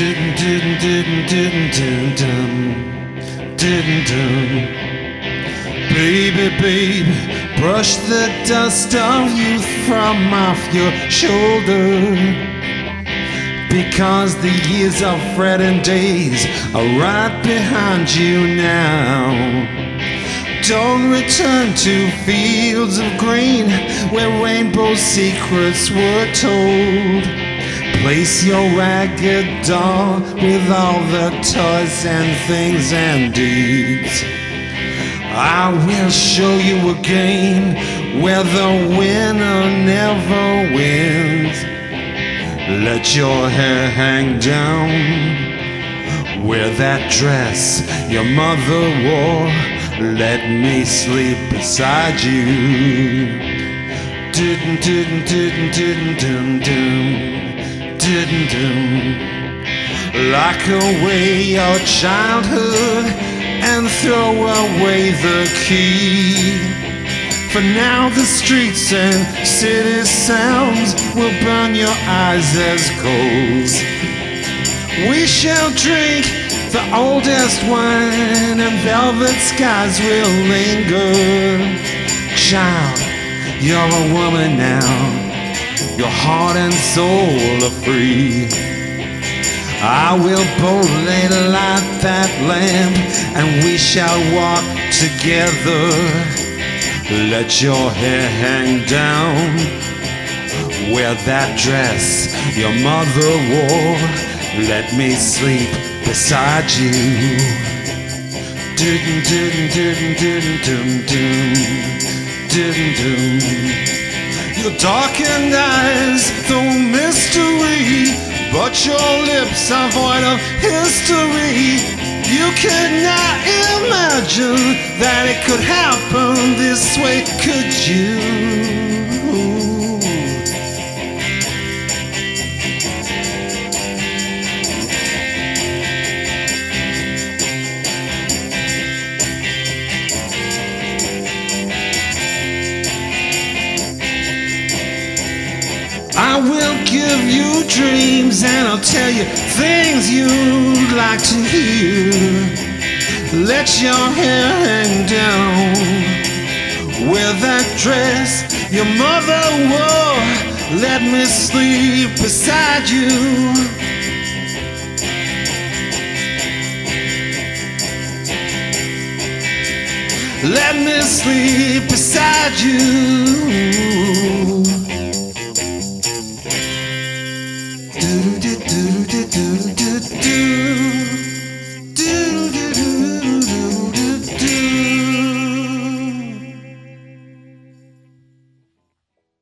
didn't didn't didn't didn't didn't Baby, baby, brush the dust of youth from off your shoulder. Because the years of fretting days are right behind you now. Don't return to fields of green where rainbow secrets were told. Place your ragged doll with all the toys and things and deeds. I will show you a game where the winner never wins. Let your hair hang down. Wear that dress your mother wore. Let me sleep beside you. Didn't, didn't, didn't, didn't, didn't. Lock away your childhood and throw away the key. For now, the streets and city sounds will burn your eyes as coals. We shall drink the oldest wine, and velvet skies will linger. Child, you're a woman now, your heart and soul are free. I will boldly light that lamp and we shall walk together. Let your hair hang down. Wear that dress your mother wore. Let me sleep beside you. Didn't, didn't, didn't, didn't, didn't, didn't, didn't. Your darkened eyes, the mystery. But your lips are void of history. You cannot imagine that it could happen this way, I will give you dreams and I'll tell you things you'd like to hear. Let your hair hang down. Wear that dress your mother wore. Let me sleep beside you. Let me sleep beside you. do do do do do. do.